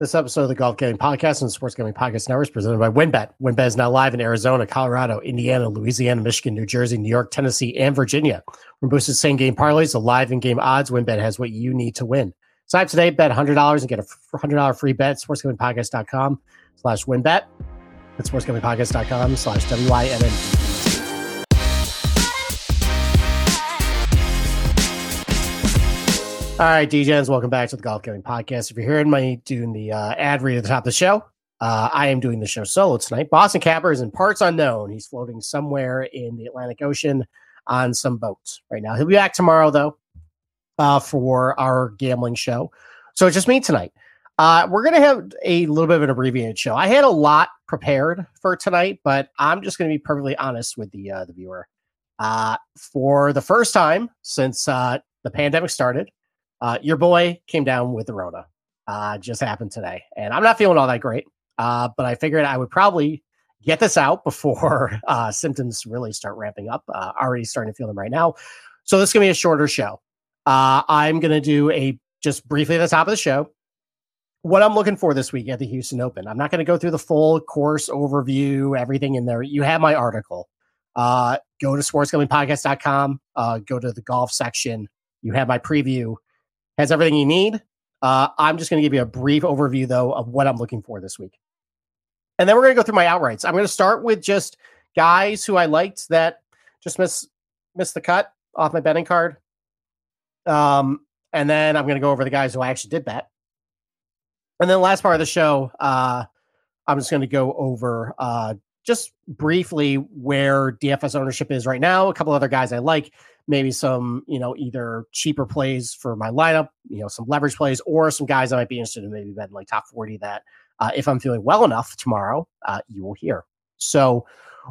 This episode of the Golf Gambling Podcast and Sports Gambling Podcast Network is presented by WynnBET. WynnBET is now live in Arizona, Colorado, Indiana, Louisiana, Michigan, New Jersey, New York, Tennessee, and Virginia. From boosted same game parlays to live in game odds, WynnBET has what you need to win. Sign up today, bet $100 and get a $100 free bet. SportsGamblingPodcast.com slash WynnBET. That's SportsGamblingPodcast.com slash W-Y-N-N-B. All right, DJs, welcome back to the Golf Gambling Podcast. If you're hearing me doing the uh, ad read at the top of the show, uh, I am doing the show solo tonight. Boston Capper is in parts unknown. He's floating somewhere in the Atlantic Ocean on some boats right now. He'll be back tomorrow, though, uh, for our gambling show. So it's just me tonight. Uh, we're going to have a little bit of an abbreviated show. I had a lot prepared for tonight, but I'm just going to be perfectly honest with the uh, the viewer. Uh, for the first time since uh, the pandemic started, uh, your boy came down with the Rona. Uh, just happened today, and I'm not feeling all that great. Uh, but I figured I would probably get this out before uh, symptoms really start ramping up. Uh, already starting to feel them right now. So this is gonna be a shorter show. Uh, I'm gonna do a just briefly at the top of the show. What I'm looking for this week at the Houston Open. I'm not going to go through the full course overview, everything in there. You have my article. Uh, go to sportsgamblingpodcast.com. Uh, go to the golf section. You have my preview has everything you need. Uh, I'm just going to give you a brief overview, though, of what I'm looking for this week. And then we're going to go through my outrights. I'm going to start with just guys who I liked that just miss missed the cut off my betting card. Um, and then I'm going to go over the guys who I actually did bet. And then the last part of the show, uh, I'm just going to go over uh, just briefly where DFS ownership is right now. A couple other guys I like, maybe some, you know, either cheaper plays for my lineup, you know, some leverage plays, or some guys I might be interested in maybe betting like top 40 that uh, if I'm feeling well enough tomorrow, uh, you will hear. So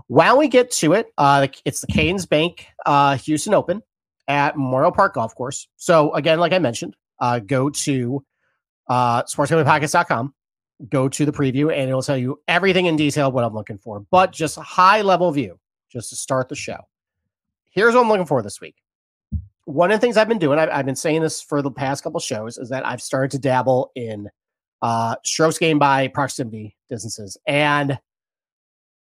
while we get to it, uh, it's the Cadence Bank uh, Houston Open at Memorial Park Golf Course. So again, like I mentioned, uh, go to uh, sportsgamblingpodcast.com, go to the preview, and it'll tell you everything in detail what I'm looking for, but just a high level view just to start the show here's what I'm looking for this week. One of the things I've been doing, I've, I've been saying this for the past couple shows, is that I've started to dabble in uh, strokes gained by proximity distances, and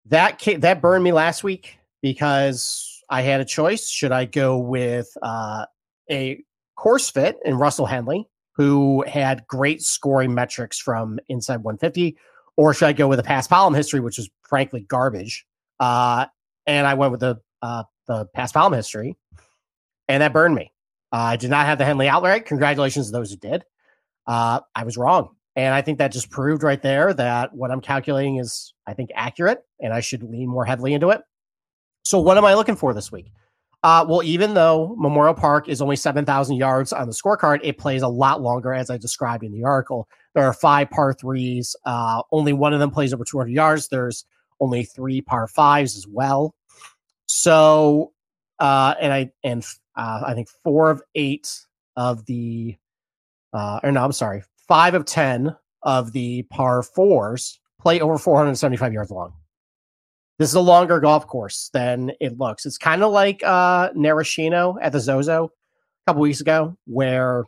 that that burned me last week because I had a choice: should I go with uh, a course fit in Russell Henley, who had great scoring metrics from inside 150, or should I go with a paspalum history, which was frankly garbage? Uh, and I went with the uh, the paspalum history, and that burned me. Uh, I did not have the Henley outright. Congratulations to those who did. Uh, I was wrong. And I think that just proved right there that what I'm calculating is, I think, accurate, and I should lean more heavily into it. So, what am I looking for this week? Uh, well, even though Memorial Park is only 7,000 yards on the scorecard, it plays a lot longer, as I described in the article. There are five par threes. Uh, only one of them plays over 200 yards. There's only three par fives as well. So, uh, and I and uh, I think four of eight of the, uh, or no, I'm sorry, five of ten of the par fours play over 475 yards long. This is a longer golf course than it looks. It's kind of like uh, Narashino at the Zozo a couple weeks ago, where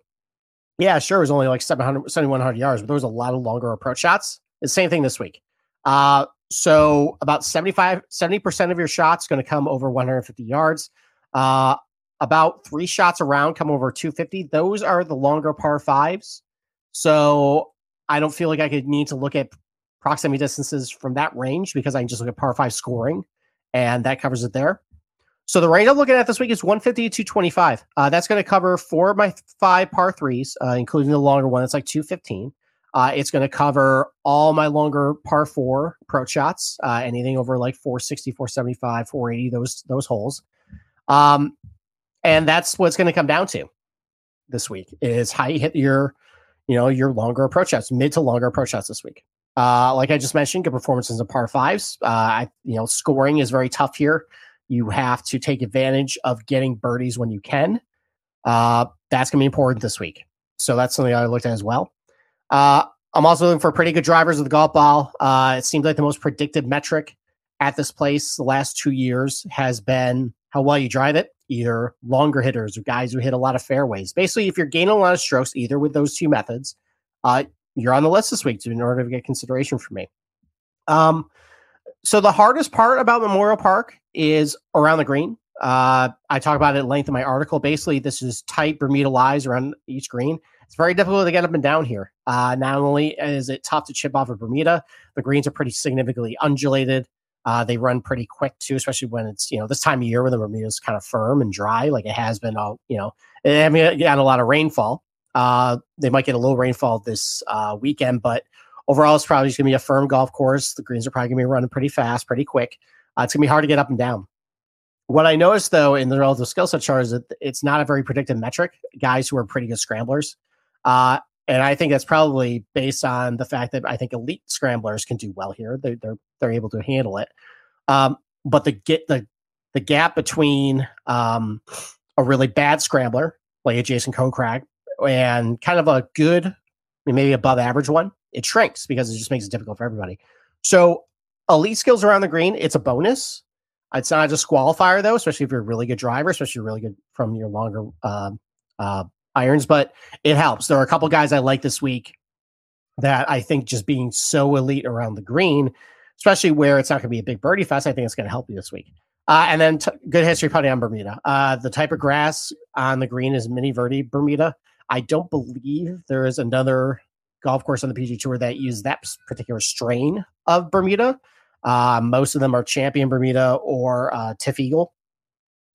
yeah, sure, it was only like 700, 7,100 yards, but there was a lot of longer approach shots. The same thing this week. Uh, so about 75, 70% of your shots going to come over 150 yards. Uh, about three shots around come over 250. Those are the longer par fives. So I don't feel like I could need to look at proximity distances from that range because I can just look at par five scoring and that covers it there. So the range I'm looking at this week is 150 to 225. Uh, that's going to cover four of my five par threes, uh, including the longer one. That's like 215. Uh, it's going to cover all my longer par four approach shots, uh, anything over like 460, 475, 480, those those holes. Um, and that's what's going to come down to this week is how you hit your, you know, your longer approach shots, mid to longer approach shots this week. Uh, like I just mentioned, good performances in par fives. Uh, I, you know, scoring is very tough here. You have to take advantage of getting birdies when you can. Uh, that's going to be important this week. So that's something I looked at as well. Uh, I'm also looking for pretty good drivers of the golf ball. Uh, it seems like the most predictive metric at this place the last two years has been how well you drive it, either longer hitters or guys who hit a lot of fairways. Basically, if you're gaining a lot of strokes, either with those two methods, uh, you're on the list this week in order to get consideration from me. Um, so the hardest part about Memorial Park is around the green. Uh, I talk about it at length in my article. Basically, this is tight Bermuda lies around each green. It's very difficult to get up and down here. Uh, not only is it tough to chip off of Bermuda, the greens are pretty significantly undulated. Uh, they run pretty quick too, especially when it's you know this time of year when the Bermuda is kind of firm and dry, like it has been all you know. I mean, got a lot of rainfall. Uh, they might get a little rainfall this uh, weekend, but overall, it's probably just going to be a firm golf course. The greens are probably going to be running pretty fast, pretty quick. Uh, it's going to be hard to get up and down. What I noticed though in the relative skill set chart is that it's not a very predictive metric. Guys who are pretty good scramblers, uh, and I think that's probably based on the fact that I think elite scramblers can do well here. They're they're, they're able to handle it. Um, but the get the the gap between um, a really bad scrambler like a Jason Kokrak and kind of a good, maybe above average one, it shrinks because it just makes it difficult for everybody. So elite skills around the green, it's a bonus. It's not a disqualifier though, especially if you're a really good driver, especially really good from your longer uh, uh, irons. But it helps. There are a couple guys I like this week that I think just being so elite around the green, especially where it's not going to be a big birdie fest, I think it's going to help you this week. Uh, and then t- good history putting on Bermuda. Uh, the type of grass on the green is mini verde Bermuda. I don't believe there is another golf course on the PG Tour that uses that particular strain of Bermuda. Uh, most of them are Champion Bermuda or uh, TifEagle.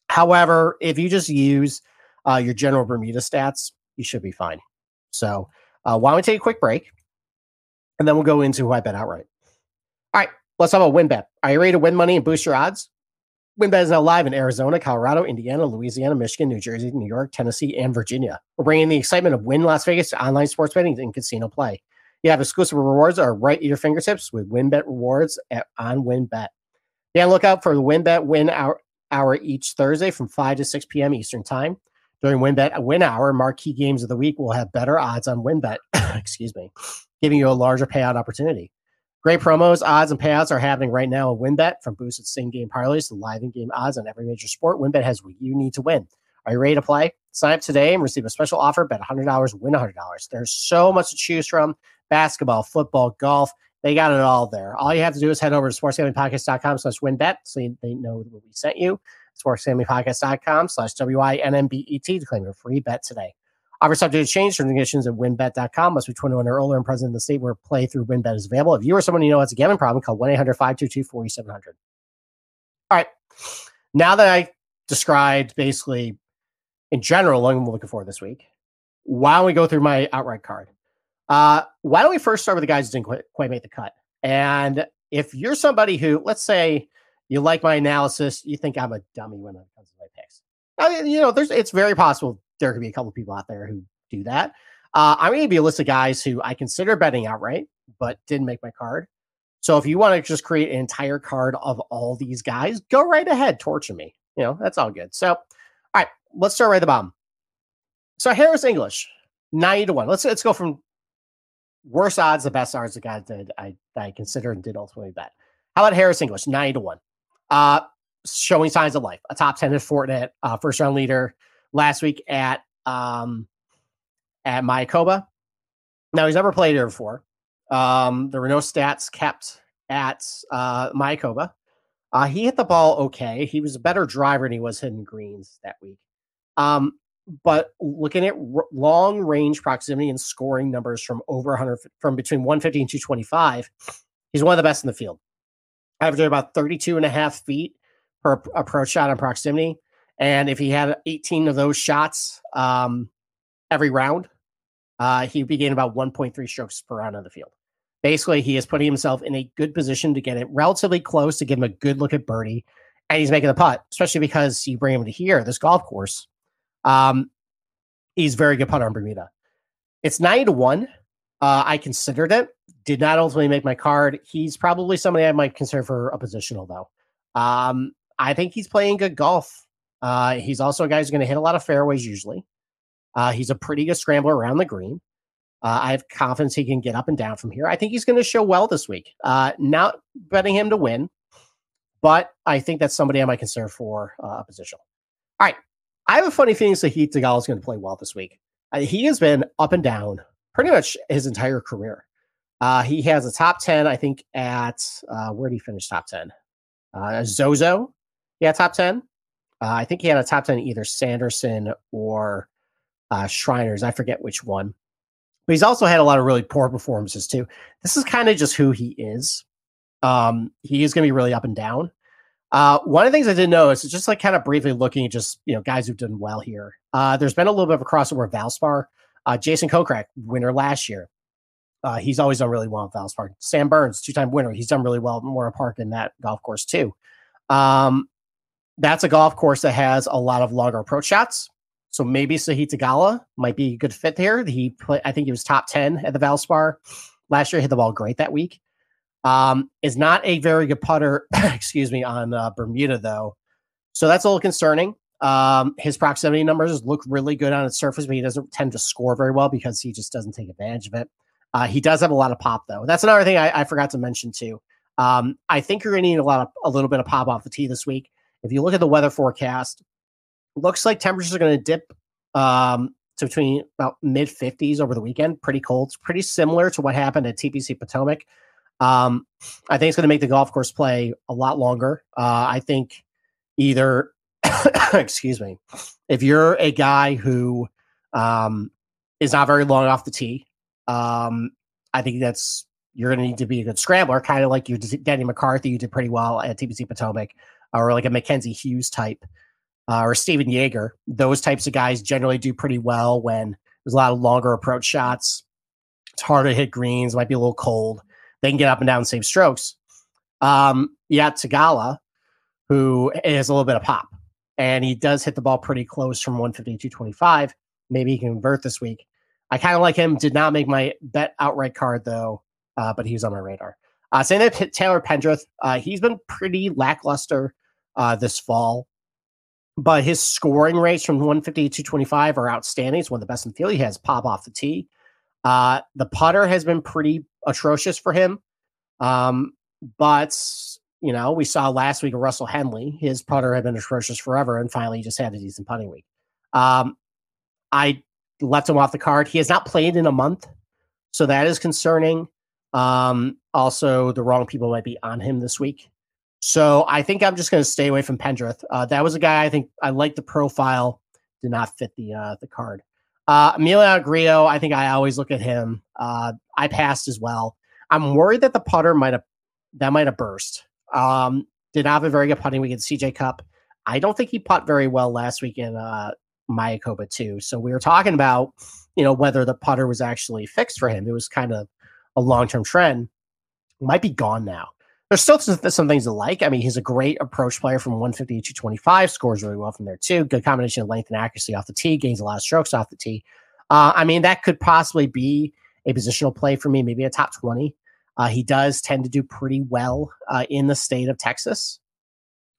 However, if you just use uh, your general Bermuda stats, you should be fine. So, uh, why don't we take a quick break, and then we'll go into who I bet outright. All right, let's talk about WynnBET. Are you ready to win money and boost your odds? WynnBET is now live in Arizona, Colorado, Indiana, Louisiana, Michigan, New Jersey, New York, Tennessee, and Virginia. We're bringing the excitement of Wynn Las Vegas to online sports betting and casino play. You have exclusive rewards are right at your fingertips with WynnBET rewards at, on WynnBET. Yeah, look out for the WynnBET Win Hour, hour each Thursday from 5 to 6 p.m. Eastern Time. During WynnBET uh, Win Hour, marquee games of the week will have better odds on WynnBET, excuse me, giving you a larger payout opportunity. Great promos, odds, and payouts are happening right now at WynnBET from boosted same game parlays to live in game odds on every major sport. WynnBET has what you need to win. Are you ready to play? Sign up today and receive a special offer. Bet $100, win $100. There's so much to choose from basketball, football, golf. They got it all there. All you have to do is head over to sportsgamblingpodcast.com slash wynnbet so they know that we sent you. Sportsgamblingpodcast.com slash W-I-N-N-B-E-T to claim your free bet today. Offer subject to change. Terms and conditions at wynnbet.com. Must be 21 or older and present in the state where play through wynnbet is available. If you or someone you know has a gambling problem, call 1 800 522 4700. All right. Now that I described basically in general what I'm looking for this week, why don't we go through my outright card? Uh, why don't we first start with the guys who didn't quite, quite make the cut? And if you're somebody who, let's say, you like my analysis, you think I'm a dummy when it comes to my picks. I mean, you know, there's it's very possible there could be a couple of people out there who do that. Uh, I'm going to be a list of guys who I consider betting outright, but didn't make my card. So if you want to just create an entire card of all these guys, go right ahead, torture me. You know, that's all good. So, all right, let's start right at the bottom. So Harris English, 90 to 1. Let's let's go from worst odds to best odds the guy that I, I consider and did ultimately bet. How about Harris English, 90 to 1? Uh, showing signs of life, a top 10 at Fortinet, uh, first round leader, last week at um, at Mayakoba. Now he's never played here before. Um, there were no stats kept at uh, Mayakoba. Uh, he hit the ball okay. He was a better driver than he was hitting greens that week. Um, but looking at r- long range proximity and scoring numbers from over 100 from between 150 and 225, he's one of the best in the field. Averaging about 32 and a half feet per approach shot on proximity. And if he had 18 of those shots um, every round, uh, he'd be getting about 1.3 strokes per round on the field. Basically, he is putting himself in a good position to get it relatively close to give him a good look at birdie. And he's making the putt, especially because you bring him to here, this golf course. Um, he's very good putter on Bermuda. It's 90 to 1. Uh, I considered it, did not ultimately make my card. He's probably somebody I might consider for a positional, though. Um, I think he's playing good golf. Uh, he's also a guy who's going to hit a lot of fairways usually. Uh, he's a pretty good scrambler around the green. Uh, I have confidence he can get up and down from here. I think he's going to show well this week. Uh, not betting him to win, but I think that's somebody I might consider for uh, a position. All right. I have a funny feeling Sahith Theegala is going to play well this week. Uh, he has been up and down pretty much his entire career. Uh, he has a top 10, I think, at uh, where did he finish top 10? Uh, Zozo, yeah, top 10. Uh, I think he had a top 10 either Sanderson or uh, Shriners. I forget which one. But he's also had a lot of really poor performances too. This is kind of just who he is. Um, he is going to be really up and down. Uh, one of the things I didn't know is just like kind of briefly looking at just you know guys who've done well here. There's been a little bit of a crossover with Valspar. Jason Kokrak, winner last year. Uh, he's always done really well at Valspar. Sam Burns, two-time winner. He's done really well at Memorial Park in that golf course too. Um, that's a golf course that has a lot of longer approach shots. So maybe Sahith Theegala might be a good fit there. He play, I think he was top 10 at the Valspar last year, hit the ball great that week. Um, is not a very good putter, excuse me, on uh, Bermuda though. So that's a little concerning. Um, his proximity numbers look really good on its surface, but he doesn't tend to score very well because he just doesn't take advantage of it. Uh, he does have a lot of pop though. That's another thing I, I forgot to mention too. Um, I think you're going to need a lot of a little bit of pop off the tee this week. If you look at the weather forecast, looks like temperatures are going to dip um, to between about mid 50s over the weekend. Pretty cold. It's pretty similar to what happened at TPC Potomac. Um, I think it's going to make the golf course play a lot longer. Uh, I think either, excuse me, if you're a guy who um, is not very long off the tee, um, I think that's you're going to need to be a good scrambler, kind of like you Danny McCarthy. You did pretty well at TPC Potomac, or like a Mackenzie Hughes type, uh, or Stephan Jaeger. Those types of guys generally do pretty well when there's a lot of longer approach shots. It's harder to hit greens, might be a little cold. They can get up and down save strokes. Um, yeah, Theegala, who has a little bit of pop, and he does hit the ball pretty close from 150 to 225. Maybe he can convert this week. I kind of like him. Did not make my bet outright card though, uh, but he was on my radar. Uh, saying that Taylor Pendrith, uh, he's been pretty lackluster uh, this fall, but his scoring rates from 150 to 225 are outstanding. It's one of the best in the field. He has pop off the tee. Uh, the putter has been pretty atrocious for him. Um, but you know, we saw last week Russell Henley. His putter had been atrocious forever, and finally, he just had a decent putting week. Um, I left him off the card. He has not played in a month, so that is concerning. Um, also, the wrong people might be on him this week. So I think I'm just going to stay away from Pendrith. Uh, that was a guy I think I like the profile, did not fit the uh, the card. Uh, Emilio Grillo, I think I always look at him. Uh, I passed as well. I'm worried that the putter might have that might have burst. Um, did not have a very good putting week at CJ Cup. I don't think he putt very well last week in uh, Mayakoba too. So we were talking about, you know, whether the putter was actually fixed for him. It was kind of a long term trend. Might be gone now. There's still some things to like. I mean, he's a great approach player from 150 to 225, scores really well from there too. Good combination of length and accuracy off the tee, gains a lot of strokes off the tee. Uh, I mean, that could possibly be a positional play for me, maybe a top 20. Uh, he does tend to do pretty well uh, in the state of Texas.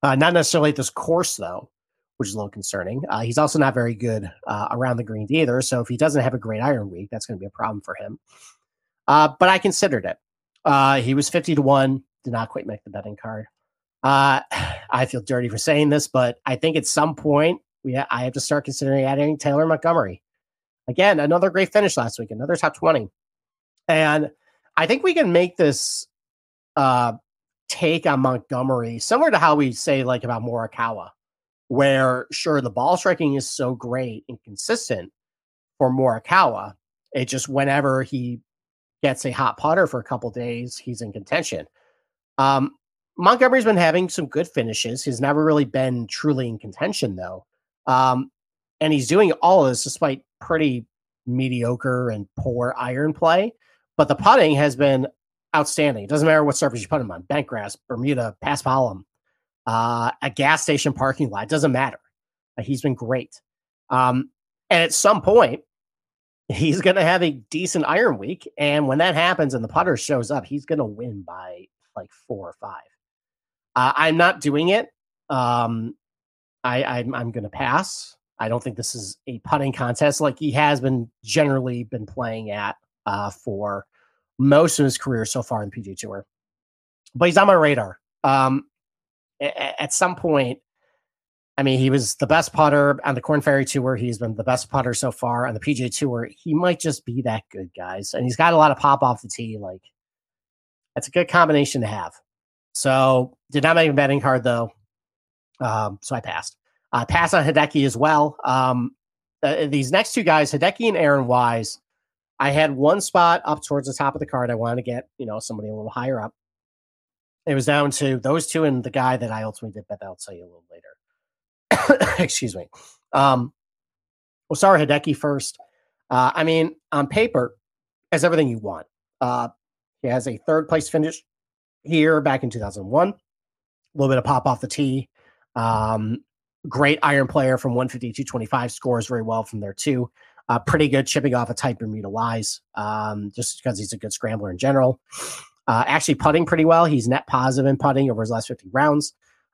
Uh, not necessarily at this course, though, which is a little concerning. Uh, he's also not very good uh, around the greens either. So if he doesn't have a great iron week, that's going to be a problem for him. but I considered it. he was 50 to 1 did not quite make the betting card. Uh, I feel dirty for saying this, but I think at some point we ha- I have to start considering adding Taylor Montgomery. Again, another great finish last week, another top 20. And I think we can make this uh, take on Montgomery similar to how we say like about Morikawa, where sure the ball striking is so great and consistent for Morikawa. It just whenever he gets a hot putter for a couple days, he's in contention. Um, Montgomery's been having some good finishes. He's never really been truly in contention, though. Um, and he's doing all of this despite pretty mediocre and poor iron play. But the putting has been outstanding. It doesn't matter what surface you put him on bentgrass, Bermuda, paspalum, uh, a gas station parking lot. It doesn't matter. He's been great. Um, and at some point, he's going to have a decent iron week. And when that happens and the putter shows up, he's going to win by like four or five. Uh, I'm not doing it. Um, I, I'm, I'm going to pass. I don't think this is a putting contest like he has been generally been playing at uh, for most of his career so far in the PGA Tour. But he's on my radar. Um, at some point, I mean, he was the best putter on the Corn Ferry Tour. He's been the best putter so far on the PGA Tour. He might just be that good, guys. And he's got a lot of pop off the tee. Like, that's a good combination to have. So, did not make a betting card though. Um, so I passed. I passed on Hideki as well. Um, uh, these next two guys, Hideki and Aaron Wise, I had one spot up towards the top of the card. I wanted to get, you know, somebody a little higher up. It was down to those two and the guy that I ultimately did bet. I'll tell you a little later. Excuse me. Um, we'll Hideki first. Uh, I mean, on paper, has everything you want. Uh, he has a third place finish here back in 2001. A little bit of pop off the tee. Um, great iron player from 150 to 225, scores very well from there too. Uh, pretty good chipping off a tight Bermuda lies, um, just because he's a good scrambler in general. Uh, actually, putting pretty well. He's net positive in putting over his last 50 rounds.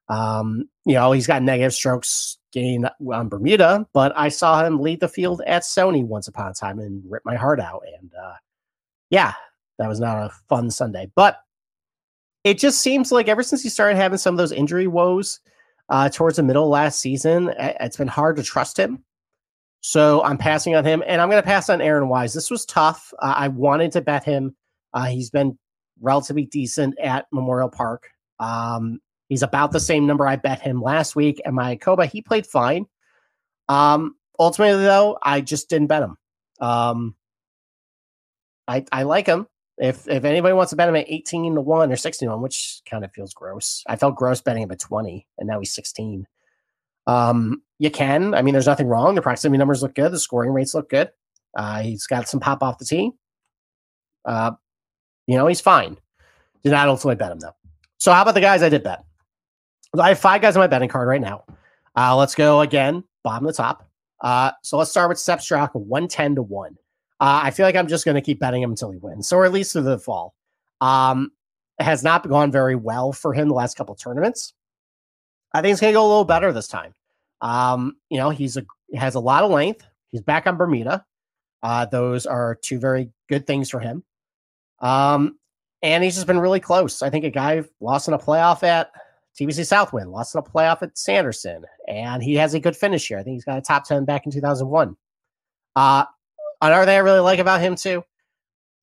Um, you know, he's got negative strokes gain on Bermuda, but I saw him lead the field at Sony once upon a time and rip my heart out. And uh, yeah, that was not a fun Sunday. But it just seems like ever since he started having some of those injury woes uh, towards the middle last season, it's been hard to trust him. So I'm passing on him, and I'm going to pass on Aaron Wise. This was tough. Uh, I wanted to bet him. Uh, he's been relatively decent at Memorial Park. Um, He's about the same number I bet him last week. And Mayakoba, he played fine. Um, ultimately, though, I just didn't bet him. Um, I I like him. If if anybody wants to bet him at 18 to 1 or 16 to 1, which kind of feels gross. I felt gross betting him at 20, and now he's 16. Um, you can. I mean, there's nothing wrong. The proximity numbers look good. The scoring rates look good. Uh, he's got some pop off the tee. Uh, you know, he's fine. Did not ultimately bet him though. So how about the guys I did bet? I have five guys on my betting card right now. Uh, let's go again, bottom the top. Uh, so let's start with Sepp Straka, 110 to 1. Uh, I feel like I'm just going to keep betting him until he wins, or at least through the fall. Um, has not gone very well for him the last couple tournaments. I think it's going to go a little better this time. Um, you know, he's a has a lot of length. He's back on Bermuda. Uh, those are two very good things for him. Um, and he's just been really close. I think a guy lost in a playoff at TPC Southwind lost in a playoff at Sanderson, and he has a good finish here. I think he's got a top 10 back in 2001. Uh, another thing I really like about him, too,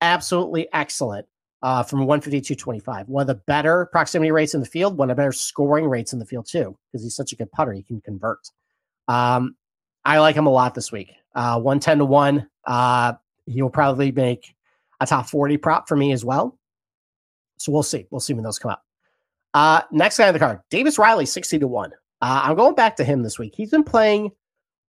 absolutely excellent uh, from 150 to 25. One of the better proximity rates in the field, one of the better scoring rates in the field, too, because he's such a good putter. He can convert. Um, I like him a lot this week. Uh, 110 to 1. Uh, he'll probably make a top 40 prop for me as well. So we'll see. We'll see when those come out. Uh, next guy on the card, Davis Riley, 60 to 1. Uh, I'm going back to him this week. He's been playing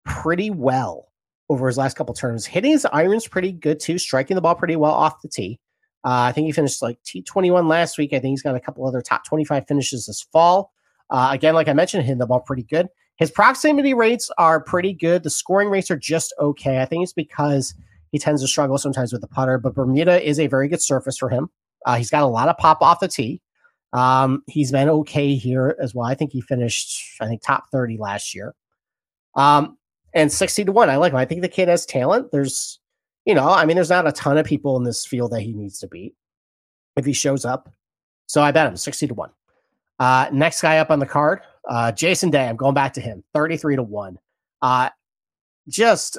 pretty well over his last couple turns, hitting his irons pretty good too, striking the ball pretty well off the tee. Uh, I think he finished like T21 last week. I think he's got a couple other top 25 finishes this fall. Uh, again, like I mentioned, hitting the ball pretty good. His proximity rates are pretty good. The scoring rates are just okay. I think it's because he tends to struggle sometimes with the putter, but Bermuda is a very good surface for him. Uh, he's got a lot of pop off the tee. Um, he's been okay here as well. I think he finished, I think, top 30 last year. Um, and 60 to 1. I like him. I think the kid has talent. There's, you know, I mean, there's not a ton of people in this field that he needs to beat if he shows up. So I bet him 60 to 1. Uh, next guy up on the card, uh, Jason Day. I'm going back to him, 33 to 1. Uh, just,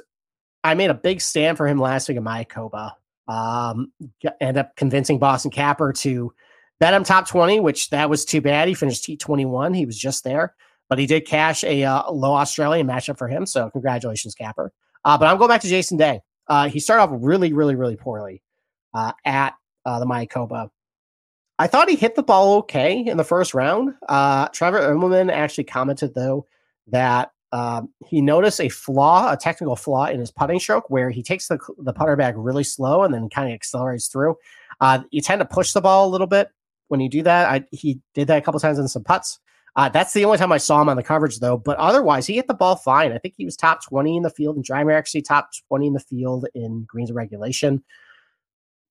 I made a big stand for him last week in Mayakoba. Um, end up convincing Boston Capper to bet him top 20, which that was too bad. He finished T21. He was just there, but he did cash a uh, low Australian matchup for him. So congratulations, Capper. Uh, but I'm going back to Jason Day. Uh, he started off really, really, really poorly uh, at uh, the Mayakoba. I thought he hit the ball okay in the first round. Uh, Trevor Immelman actually commented, though, that um, he noticed a flaw, a technical flaw in his putting stroke where he takes the, the putter back really slow and then kind of accelerates through. Uh, you tend to push the ball a little bit when you do that. I, he did that a couple times in some putts. Uh, that's the only time I saw him on the coverage, though. But otherwise, he hit the ball fine. I think he was top 20 in the field in driving, actually top 20 in the field in greens regulation.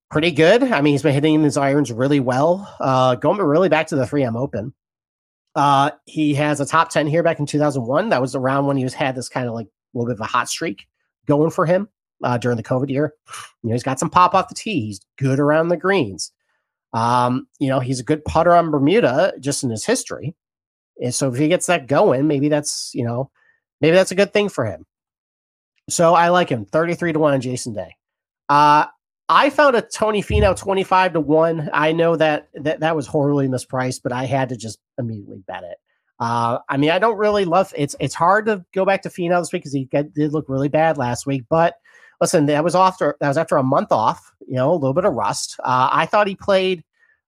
Pretty good. I mean, he's been hitting his irons really well. Uh, going really back to the 3M Open. Uh, he has a top 10 here back in 2001. That was around when he was had this kind of like a little bit of a hot streak going for him uh, during the COVID year. You know, he's got some pop off the tee. He's good around the greens. Um, you know, he's a good putter on Bermuda just in his history. And so if he gets that going, maybe that's, you know, maybe that's a good thing for him. So I like him 33 to 1 on Jason Day. Uh, I found a Tony Finau 25 to 1. I know that, that that was horribly mispriced, but I had to just immediately bet it. Uh, I mean, I don't really love it's it's hard to go back to Finau this week because he did look really bad last week. But listen, that was after that was after a month off, you know, a little bit of rust. Uh, I thought he played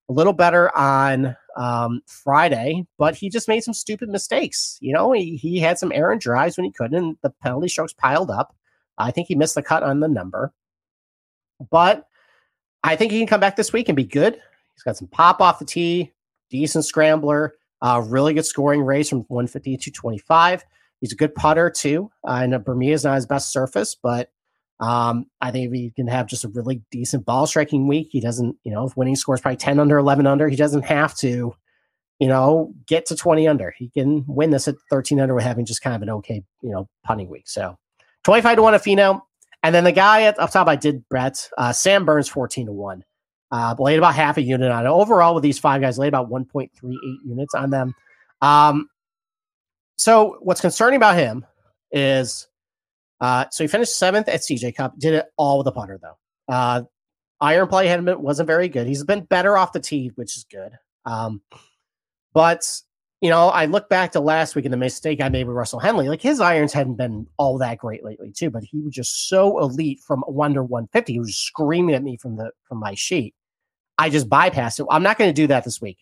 a little better on um, Friday, but he just made some stupid mistakes. You know, he, he had some errant drives when he couldn't, and the penalty strokes piled up. I think he missed the cut on the number, but I think he can come back this week and be good. He's got some pop off the tee, decent scrambler, uh, really good scoring race from 150 to 225. He's a good putter too. Uh, and Bermuda is not his best surface, but um, I think he can have just a really decent ball striking week, he doesn't, you know, if winning scores probably 10 under, 11 under, he doesn't have to, you know, get to 20 under. He can win this at 13 under with having just kind of an okay, you know, punting week. So 25 to 1 a Finau. And then the guy at, up top, I did Brett, uh, Sam Burns 14 to 1. Uh, laid about half a unit on it. Overall, with these five guys, laid about 1.38 units on them. Um, so what's concerning about him is uh, so he finished seventh at CJ Cup. Did it all with a putter though. Uh, iron play had been, wasn't very good. He's been better off the tee, which is good. Um, but you know, I look back to last week and the mistake I made with Russell Henley. Like his irons hadn't been all that great lately, too. But he was just so elite from one fifty. He was screaming at me from the from my sheet. I just bypassed it. I'm not going to do that this week.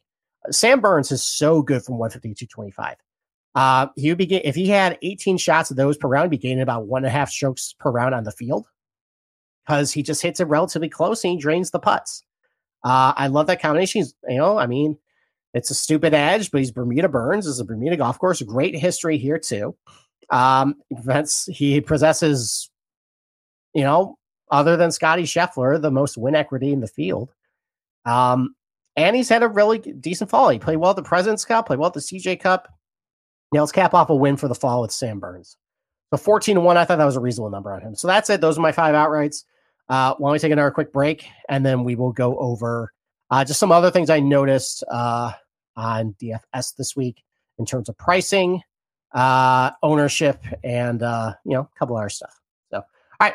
Sam Burns is so good from 150 to 225. Uh, he would be if he had 18 shots of those per round, he'd be gaining about one and a half strokes per round on the field because he just hits it relatively close and he drains the putts. Uh, I love that combination. You know, I mean, it's a stupid edge, but he's Bermuda Burns. Is a Bermuda golf course. Great history here too. Um, he possesses, you know, other than Scotty Scheffler, the most win equity in the field. Um, and he's had a really decent fall. He played well at the President's Cup, played well at the CJ Cup. Now let's cap off a win for the fall with Sam Burns. So 14 to 1, I thought that was a reasonable number on him. So that's it. Those are my five outrights. Uh, why don't we take another quick break and then we will go over uh, just some other things I noticed uh, on DFS this week in terms of pricing, uh, ownership, and uh, you know, a couple other stuff. So, all right.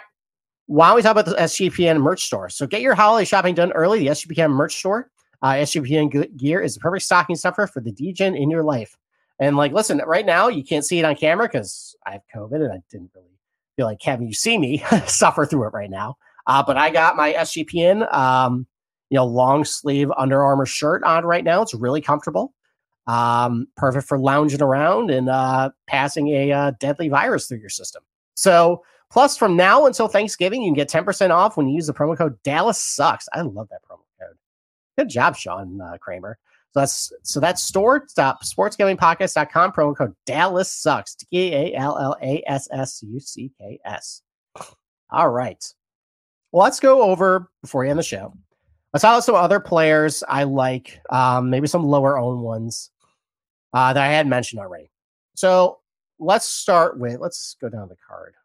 Why don't we talk about the SGPN merch store? So get your holiday shopping done early. The SGPN merch store. Uh, SGPN gear is the perfect stocking stuffer for the DGen in your life. And like, listen, right now you can't see it on camera because I have COVID and I didn't really feel like having you see me suffer through it right now. Uh, but I got my SGPN, um, you know, long sleeve Under Armour shirt on right now. It's really comfortable, um, perfect for lounging around and uh, passing a uh, deadly virus through your system. So, plus from now until Thanksgiving, you can get 10% off when you use the promo code Dallas Sucks. I love that promo code. Good job, Sean uh, Kramer. So that's so that's sportsgamblingpodcast.com promo code Dallas sucks. D A L L A S S U C K S. All right. Well, let's go over before we end the show. Talk about some other players I like, um, maybe some lower owned ones uh, that I had mentioned already. So let's start with let's go down the card.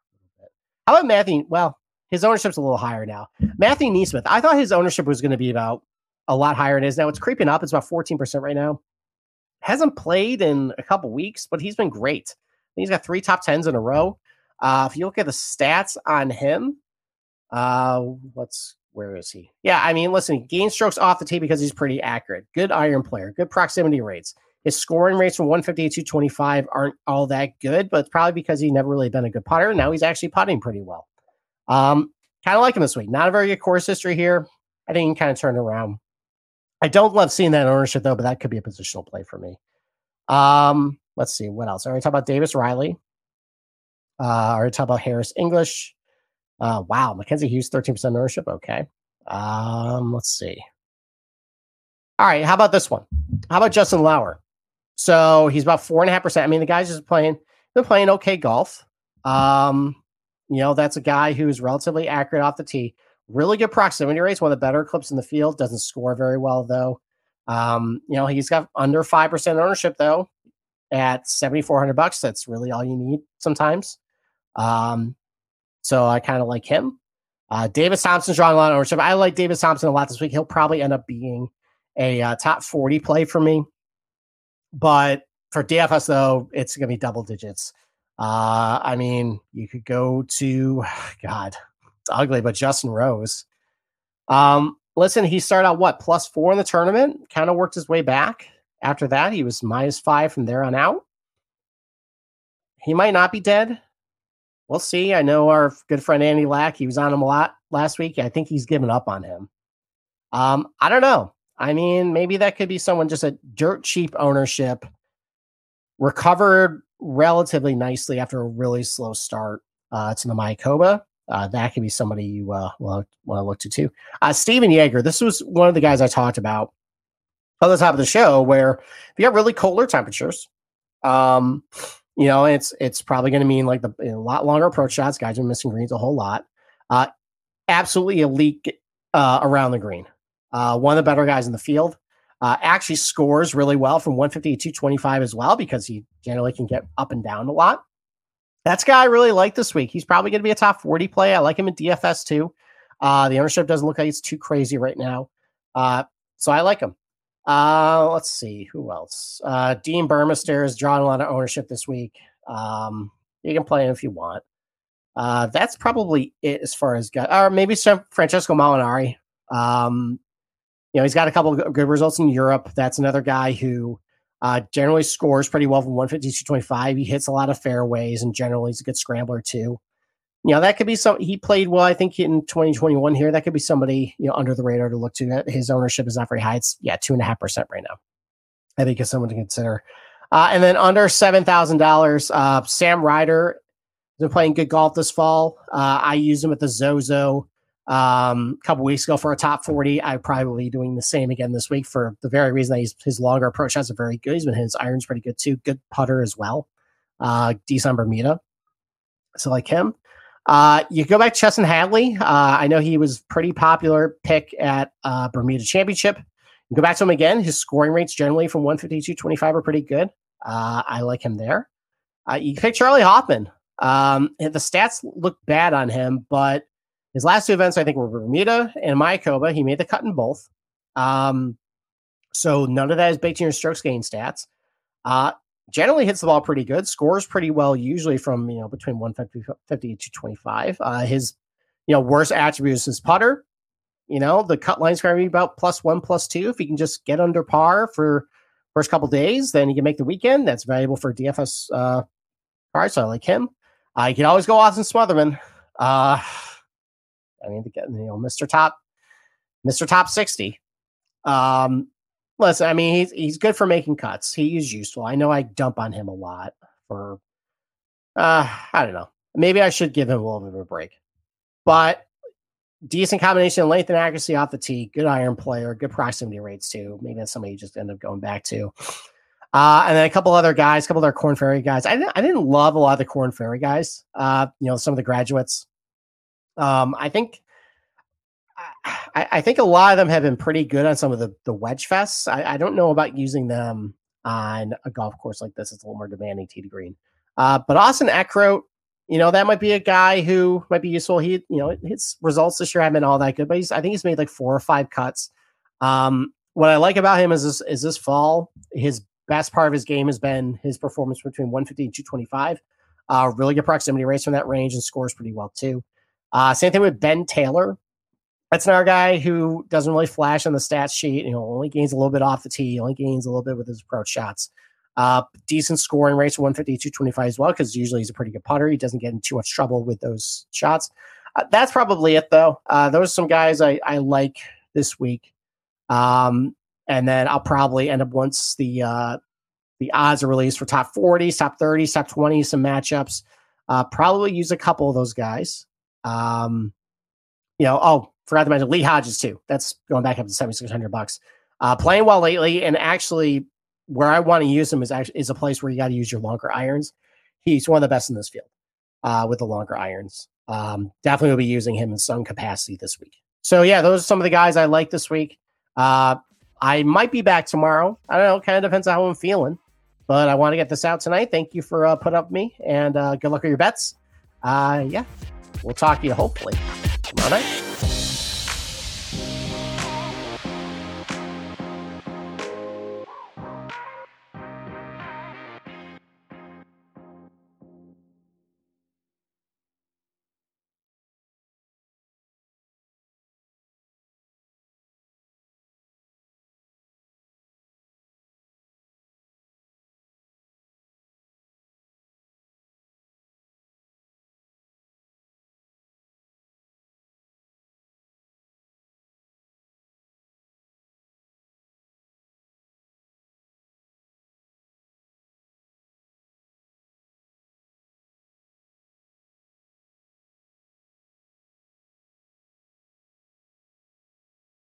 How about Matthew? Well, his ownership's a little higher now. Matthew NeSmith. I thought his ownership was going to be about a lot higher than it is now. It's creeping up. It's about 14% right now. Hasn't played in a couple weeks, but he's been great. He's got three top tens in a row. Uh, if you look at the stats on him, uh, let's where is he? Yeah, I mean, listen, he gains strokes off the tee because he's pretty accurate. Good iron player, good proximity rates. His scoring rates from 150 to 225 aren't all that good, but it's probably because he's never really been a good putter. Now he's actually putting pretty well. Um, kind of like him this week. Not a very good course history here. I think he kind of turn around. I don't love seeing that ownership though, but that could be a positional play for me. Um, let's see what else. I already talked about Davis Riley. Uh, I already talked about Harris English. Uh, wow, Mackenzie Hughes, 13% ownership. Okay. Um, let's see. All right, how about this one? How about Justin Lower? So he's about four and a half percent. I mean, the guy's just playing, they're playing okay golf. Um, you know, that's a guy who's relatively accurate off the tee. Really good proximity rates, one of the better clips in the field. Doesn't score very well though. Um, you know, he's got under five percent ownership though at seventy four hundred bucks. That's really all you need sometimes. Um, so I kind of like him. Uh, Davis Thompson's drawing a lot of ownership. I like Davis Thompson a lot this week. He'll probably end up being a uh, top forty play for me. But for DFS though, it's going to be double digits. Uh, I mean, you could go to God, it's ugly, but Justin Rose. Um, listen, he started out what plus four in the tournament, kind of worked his way back. After that, he was minus five from there on out. He might not be dead. We'll see. I know our good friend Andy Lack, he was on him a lot last week. I think he's given up on him. Um, I don't know. I mean, maybe that could be someone just a dirt cheap ownership, recovered relatively nicely after a really slow start uh, to the Mayakoba. Uh, that could be somebody you uh, want to look to too. Uh, Stephan Jaeger, this was one of the guys I talked about on the top of the show, where if you have really colder temperatures, um, you know, it's it's probably going to mean like the a lot longer approach shots. Guys are missing greens a whole lot. Uh, absolutely elite uh, around the green. Uh, one of the better guys in the field. Uh, actually scores really well from 150 to 225 as well because he generally can get up and down a lot. That's guy I really like this week. He's probably going to be a top 40 play. I like him in DFS too. Uh, the ownership doesn't look like it's too crazy right now. Uh, so I like him. Uh, let's see who else. Uh, Dean Burmester is drawing a lot of ownership this week. Um, you can play him if you want. Uh, that's probably it as far as guys, or maybe some Francesco Molinari. Um, you know, he's got a couple of good results in Europe. That's another guy who uh, generally scores pretty well from 150 to 25. He hits a lot of fairways and generally he's a good scrambler too. You know, that could be some, he played well, I think in 2021 here. That could be somebody, you know, under the radar to look to. His ownership is not very high. It's, yeah, two and a half percent right now. I think it's someone to consider. Uh, and then under $7,000, uh, Sam Ryder has been playing good golf this fall. Uh, I used him at the Zozo um, a couple weeks ago for a top 40. I probably be doing the same again this week for the very reason that he's, his longer approach shots are very good. He's been his irons pretty good too. Good putter as well. Uh, decent Bermuda. So like him. Uh, you go back to Chesson Hadley. Uh, I know he was pretty popular pick at uh, Bermuda Championship. You go back to him again. His scoring rates generally from 150 to 25 are pretty good. Uh, I like him there. Uh, you pick Charley Hoffman. Um, the stats look bad on him, but his last two events, I think, were Bermuda and Mayakoba. He made the cut in both. Um, so none of that is baked in your strokes gain stats. Uh, generally hits the ball pretty good, scores pretty well, usually from, you know, between 150 50 to 25. Uh, his, you know, worst attribute is his putter. You know, the cut line's going to be about plus one, plus two. If he can just get under par for first couple days, then he can make the weekend. That's valuable for DFS uh, cards. So I like him. Uh, can always go Austin Smotherman. Uh, I mean, to get you know, Mr. Top, Mr. Top 60. Um, listen, I mean, he's he's good for making cuts. He is useful. I know I dump on him a lot for uh, I don't know. Maybe I should give him a little bit of a break. But decent combination of length and accuracy off the tee, good iron player, good proximity rates too. Maybe that's somebody you just end up going back to. Uh, and then a couple other guys, a couple other Corn Ferry guys. I didn't, I didn't love a lot of the Corn Ferry guys. Uh, you know, some of the graduates. Um, I think I, I, think a lot of them have been pretty good on some of the the wedge fests. I, I, don't know about using them on a golf course like this. It's a little more demanding tee to green. Uh, but Austin Eckroat, you know, that might be a guy who might be useful. He, you know, his results this year haven't been all that good, but he's I think he's made like four or five cuts. Um, what I like about him is this is this fall, his best part of his game has been his performance between 150 and 225. Uh, really good proximity rates from that range and scores pretty well too. Uh, same thing with Ben Taylor. That's another guy who doesn't really flash on the stats sheet. You know, only gains a little bit off the tee, only gains a little bit with his approach shots. Uh, decent scoring rates, 150, 225 as well, because usually he's a pretty good putter. He doesn't get in too much trouble with those shots. Uh, that's probably it, though. Uh, those are some guys I, I like this week. Um, and then I'll probably end up once the uh, the odds are released for top 40s, top 30s, top 20s, some matchups. Uh, probably use a couple of those guys. Um, you know, oh, forgot to mention Lee Hodges too. That's going back up to seventy six hundred bucks. Uh, playing well lately, and actually, where I want to use him is actually is a place where you got to use your longer irons. He's one of the best in this field uh, with the longer irons. Um, definitely will be using him in some capacity this week. So yeah, those are some of the guys I like this week. Uh, I might be back tomorrow. I don't know. Kind of depends on how I'm feeling. But I want to get this out tonight. Thank you for uh, putting up with me, and uh, good luck with your bets. Uh, yeah, we'll talk to you hopefully tomorrow night.